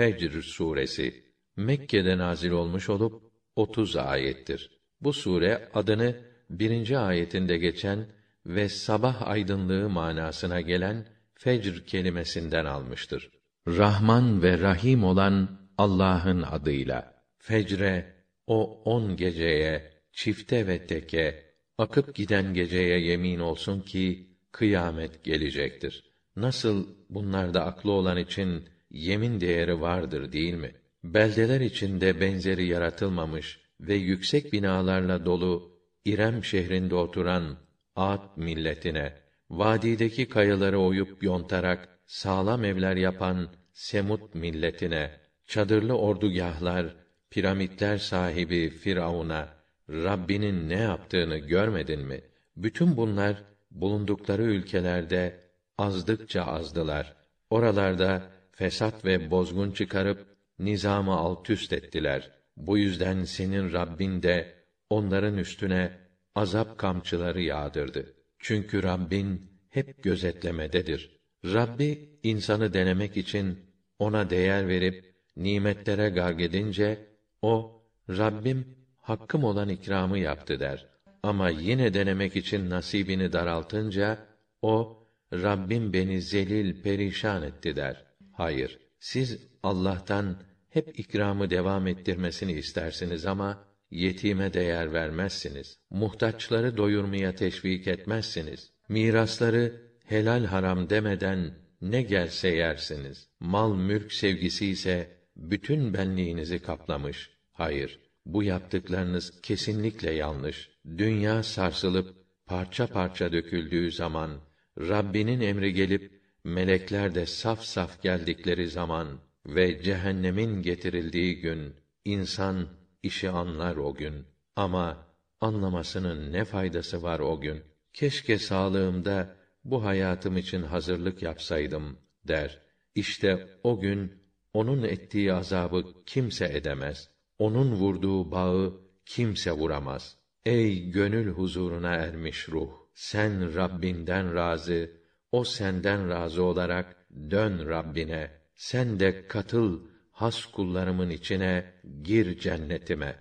Fecr suresi Mekke'de nazil olmuş olup 30 ayettir. Bu sure adını birinci ayetinde geçen ve sabah aydınlığı manasına gelen fecr kelimesinden almıştır. Rahman ve Rahim olan Allah'ın adıyla. Fecre, o on geceye, çifte ve teke, akıp giden geceye yemin olsun ki, kıyamet gelecektir. Nasıl bunlarda aklı olan için yemin değeri vardır değil mi? Beldeler içinde benzeri yaratılmamış ve yüksek binalarla dolu İrem şehrinde oturan Ad milletine, vadideki kayaları oyup yontarak sağlam evler yapan Semut milletine, çadırlı ordugahlar, piramitler sahibi Firavun'a, Rabbinin ne yaptığını görmedin mi? Bütün bunlar bulundukları ülkelerde azdıkça azdılar. Oralarda fesat ve bozgun çıkarıp nizamı alt üst ettiler. Bu yüzden senin Rabbin de onların üstüne azap kamçıları yağdırdı. Çünkü Rabbin hep gözetlemededir. Rabbi insanı denemek için ona değer verip nimetlere garg edince o Rabbim hakkım olan ikramı yaptı der. Ama yine denemek için nasibini daraltınca o Rabbim beni zelil perişan etti der. Hayır, siz Allah'tan hep ikramı devam ettirmesini istersiniz ama yetime değer vermezsiniz. Muhtaçları doyurmaya teşvik etmezsiniz. Mirasları helal haram demeden ne gelse yersiniz. Mal mülk sevgisi ise bütün benliğinizi kaplamış. Hayır, bu yaptıklarınız kesinlikle yanlış. Dünya sarsılıp parça parça döküldüğü zaman Rabbinin emri gelip melekler de saf saf geldikleri zaman ve cehennemin getirildiği gün insan işi anlar o gün. Ama anlamasının ne faydası var o gün? Keşke sağlığımda bu hayatım için hazırlık yapsaydım der. İşte o gün onun ettiği azabı kimse edemez. Onun vurduğu bağı kimse vuramaz. Ey gönül huzuruna ermiş ruh, sen Rabbinden razı, o senden razı olarak dön Rabbine. Sen de katıl has kullarımın içine, gir cennetime.